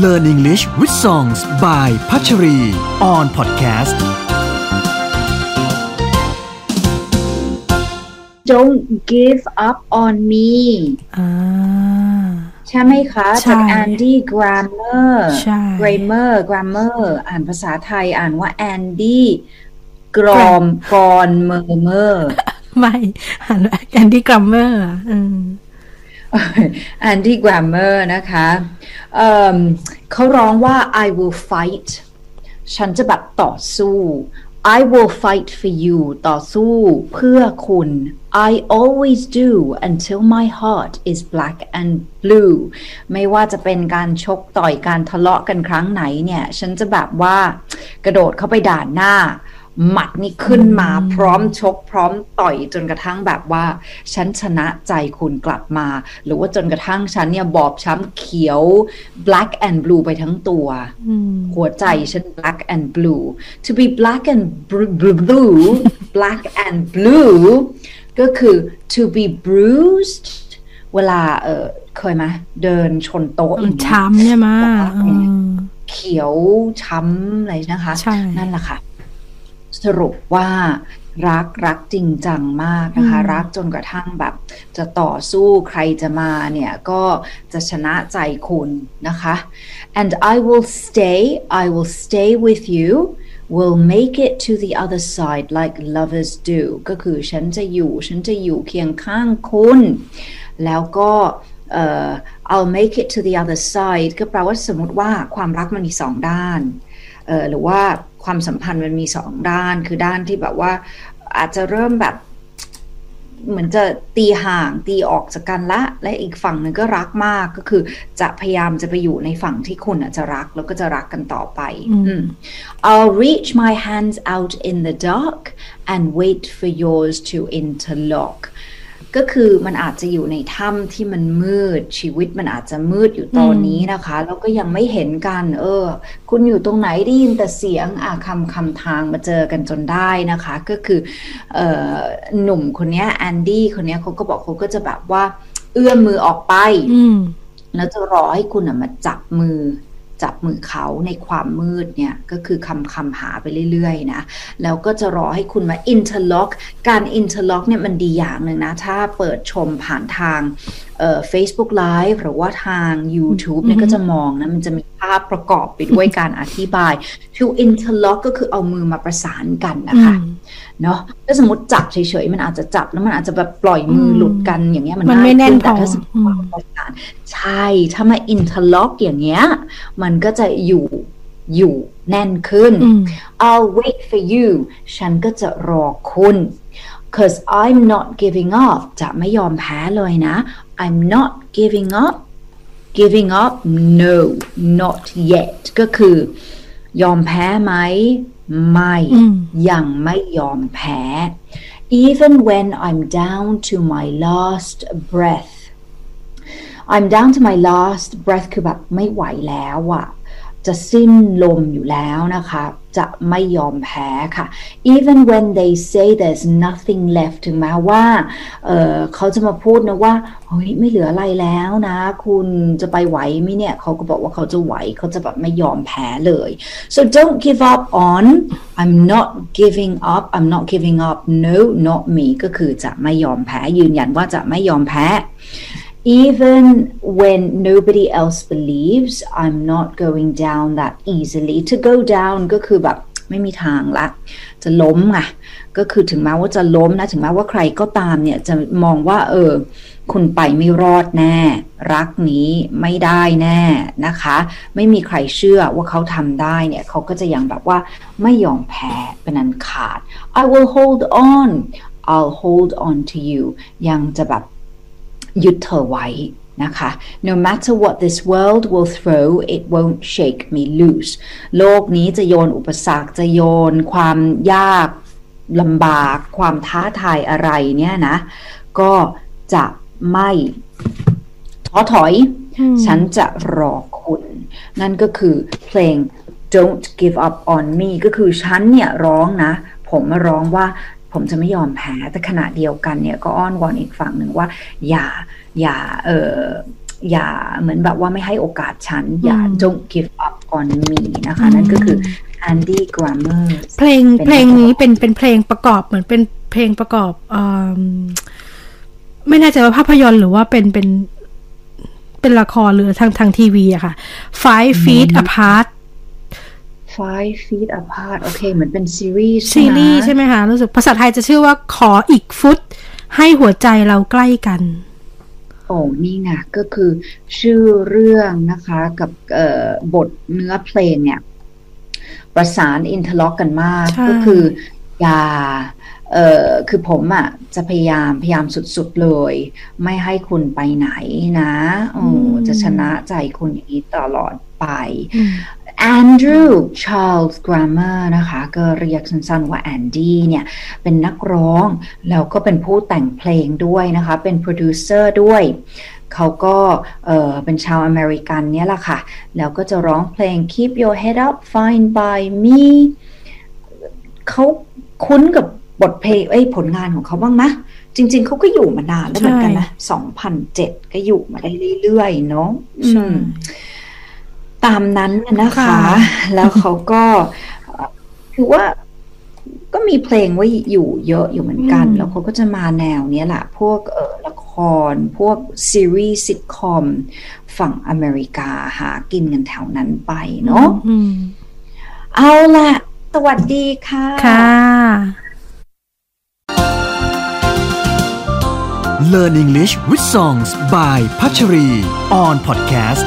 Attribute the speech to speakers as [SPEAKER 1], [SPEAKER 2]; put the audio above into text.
[SPEAKER 1] Learn English with Songs by พัชรี on podcast
[SPEAKER 2] Don't give up on me
[SPEAKER 3] อ่า
[SPEAKER 2] ใช่ไหมคะ
[SPEAKER 3] ใช่
[SPEAKER 2] จาก Andy Grammer
[SPEAKER 3] ใช่
[SPEAKER 2] Grammar Grammar อ่านภาษาไทยอ่านว่า Andy กรอมกรเมอร์เมอร์
[SPEAKER 3] ไม่หันแอนดี้กรัมเมอร์อืม
[SPEAKER 2] Andy Grammer นะคะเเขาร้องว่า I will fight ฉันจะแบบต่อสู้ I will fight for you ต่อสู้เพื่อคุณ I always do until my heart is black and blue ไม่ว่าจะเป็นการชกต่อยการทะเลาะกันครั้งไหนเนี่ย ฉันจะแบบว่ากระโดดเข้าไปด่านหน้า หมัดนี่ขึ้นมาพร้อมชก พร้อมต่อยจนกระทั่งแบบว่า ฉันชนะใจคุณกลับมา หรือว่าจนกระทั่งฉันเนี่ยบอบช้ำเขียว black and blue ไปทั้งตัว หัวใจฉัน black and blue to be black and br- br- blue black and blue ก็คือ to be bruised เวลาเออเคยไหมเดินชนโต๊ะอย่างเงี้ย
[SPEAKER 3] ช้ำใช่ไหมอืม
[SPEAKER 2] เขียวช้ำอะไรนะคะ
[SPEAKER 3] ใช่
[SPEAKER 2] นั่นแหละค่ะ สรุปว่ารักรักจริงจังมากนะคะ รักจนกระทั่งแบบ จะต่อสู้ใครจะมาเนี่ย ก็จะชนะใจคุณนะคะ and I will stay I will stay with you will make it to the other side like lovers do ก็คือฉันจะอยู่ ฉันจะอยู่เคียงข้างคุณ แล้วก็เอ่อ I'll make it to the other side ก็แปลว่าสมมติว่าความรักมันมีสองด้านเออหรือว่า ความสัมพันธ์มันมีสองด้าน คือด้านที่แบบว่าอาจจะเริ่มแบบเหมือนจะตีห่างตีออกจากกันละ และอีกฝั่งหนึ่งก็รักมากก็คือ จะพยายามจะไปอยู่ในฝั่งที่คุณอาจจะรักแล้วก็จะรักกันต่อไปอืม I'll reach my hands out in the dark and wait for yours to interlock ก็คือมันอาจจะอยู่ในถ้ำที่มันมืดชีวิตมันอาจจะมืดอยู่ตอนนี้นะคะ แล้วก็ยังไม่เห็นกัน เออ คุณอยู่ตรงไหนได้ยินแต่เสียงอะคำคำทางมาเจอกันจนได้นะคะ ก็คือเอ่อหนุ่มคนเนี้ยแอนดี้คนเนี้ยเขาก็บอกเขาก็จะแบบว่า เอื้อมมือออกไป
[SPEAKER 3] อืม
[SPEAKER 2] แล้วจะรอให้คุณน่ะมาจับมือ จับมือเขาในความมืดเนี่ยก็คือคำคำหาไปเรื่อยๆนะแล้วก็จะรอให้คุณมา interlock การ interlock เนี่ยมันดีอย่างหนึ่งนะ ถ้าเปิดชมผ่านทาง เอ่อ Facebook Live หรือว่าทาง YouTube เนี่ยก็จะมองนะ มันจะมีภาพประกอบไปด้วยการอธิบาย to interlock ก็คือเอามือมาประสานกันนะคะเนาะถ้าสมมติจับเฉยๆ มันอาจจะจับแล้วมันอาจจะแบบปล่อยมือหลุดกันอย่างเงี้ยมัน
[SPEAKER 3] มันไม่
[SPEAKER 2] ง่าย
[SPEAKER 3] แน่น
[SPEAKER 2] ขึ้นแต่
[SPEAKER 3] พอ
[SPEAKER 2] ถ้าสมมติ
[SPEAKER 3] อืม
[SPEAKER 2] ว่าประสานใช่ถ้ามา interlock อย่างเงี้ยมันก็จะอยู่อยู่แน่นขึ้น
[SPEAKER 3] อืม
[SPEAKER 2] I'll wait for you ฉันก็จะรอคุณ cause I'm not giving up จะไม่ยอมแพ้เลยนะ I'm not giving up giving up no not yet ก็คือ ยอมแพ้ไหม ไม่
[SPEAKER 3] อืม
[SPEAKER 2] ยังไม่ยอมแพ้ even when I'm down to my last breath I'm down to my last breath คือแบบไม่ไหวแล้วอะจะสิ้นลมอยู่แล้วนะคะ จะไม่ยอมแพ้ค่ะ even when they say there's nothing left ถึงแม้ว่าเเขาจะมาพูดนะว่าเฮ้ยไม่เหลืออะไรแล้วนะ คุณจะไปไหวไหมเนี่ยเขาก็บอกว่าเขาจะไหวเขาจะแบบไม่ยอมแพ้เลย so don't give up on I'm not giving up I'm not giving up no not me ก็คือจะไม่ยอมแพ้ยืนยันว่าจะไม่ยอมแพ้ even when nobody else believes I'm not going down that easily to go down ก็คือแบบไม่มีทางละ จะล้มไงก็คือถึงแม้ว่าจะล้มนะ ถึงแม้ว่าใครก็ตามเนี่ย จะมองว่า เออ คุณไปไม่รอดแน่ รักนี้ไม่ได้แน่นะคะ ไม่มีใครเชื่อว่าเขาทำได้เนี่ย เขาก็จะยังแบบว่าไม่ยอมแพ้เป็นอันขาด I will hold on I'll hold on to you ยังจะแบบ ยึดเธอไว้นะคะ no matter what this world will throw it won't shake me loose โลกนี้จะโยนอุปสรรคจะโยนความยากลำบากความท้าทายอะไรเนี่ยนะ ก็จะไม่ท้อถอย ฉันจะรอคุณ นั่นก็คือเพลง don't give up on me ก็คือฉันเนี่ยร้องนะ ผมมาร้องว่า ผมจะไม่ยอมแพ้แต่ขณะเดียวกันเนี่ยก็อ้อนวอนอีกฝั่งหนึ่งว่า อย่าอย่าเอออย่าเหมือนแบบว่าไม่ให้โอกาสฉัน อย่า don't give up on me นะคะ นั่นก็คือ Andy Grammer
[SPEAKER 3] เพลง
[SPEAKER 2] เป็น
[SPEAKER 3] เพลงนี้เป็นเป็นเพลงประกอบเหมือนเป็นเพลงประกอบเอมไม่แน่ใจว่าภาพยนตร์หรือว่าเป็นเป็นเป็นละครหรือทางทางทีวีอะค่ะ Five Feet Apart
[SPEAKER 2] Five Feet Apart โอเค เหมือนเป็นซีรีส์
[SPEAKER 3] ซีรีส์ใช่ไหมคะ รู้สึกภาษาไทยจะชื่อว่าขออีกฟุต ให้หัวใจเราใกล้กัน
[SPEAKER 2] โอ้นี่ไงก็คือชื่อเรื่องนะคะกับเอ่อบทเนื้อเพลงเนี่ย ประสาน interlock กันมาก
[SPEAKER 3] ใช่
[SPEAKER 2] ก็คืออย่าเอ่อคือผมอะ่ะจะพยายามพยายามสุดๆเลย ไม่ให้คุณไปไหนนะโอ้จะชนะใจคุณอย่างนี้ตลอดไป Andrew Charles Grammer นะคะ ก็เรียกสั้นๆว่า Andy เนี่ย เป็นนักร้อง แล้วก็เป็นผู้แต่งเพลงด้วยนะคะ เป็นโปรดิวเซอร์ด้วยเขาก็เออเป็นชาวอเมริกันเนี่ยแหละค่ะ แล้วก็จะร้องเพลง Keep Your Head Up Fine by Me เขาคุ้นกับบทเพลงเอ้ยผลงานของเขาบ้างนะจริง ๆ เขาก็อยู่มานานแล้วเหมือนกันนะ 2007 ก็อยู่มาได้เรื่อยๆ เนาะอื
[SPEAKER 3] ใช่
[SPEAKER 2] ตามนั้นน่ะนะคะ
[SPEAKER 3] ค่ะ
[SPEAKER 2] แล้วเขาก็เอ่อคือว่าก็มีเพลงไว้อยู่เยอะอยู่เหมือนกัน แล้วเขาก็จะมาแนวเนี้ยแหละพวกเออละคร พวกซีรีส์ซิทคอมฝั่งอเมริกาหากินกันแถวนั้นไปเนาะ
[SPEAKER 3] อืม
[SPEAKER 2] เอาละสวัสดีค่ะ
[SPEAKER 3] ค่ะ
[SPEAKER 1] Learn English with Songs by Patchery on podcast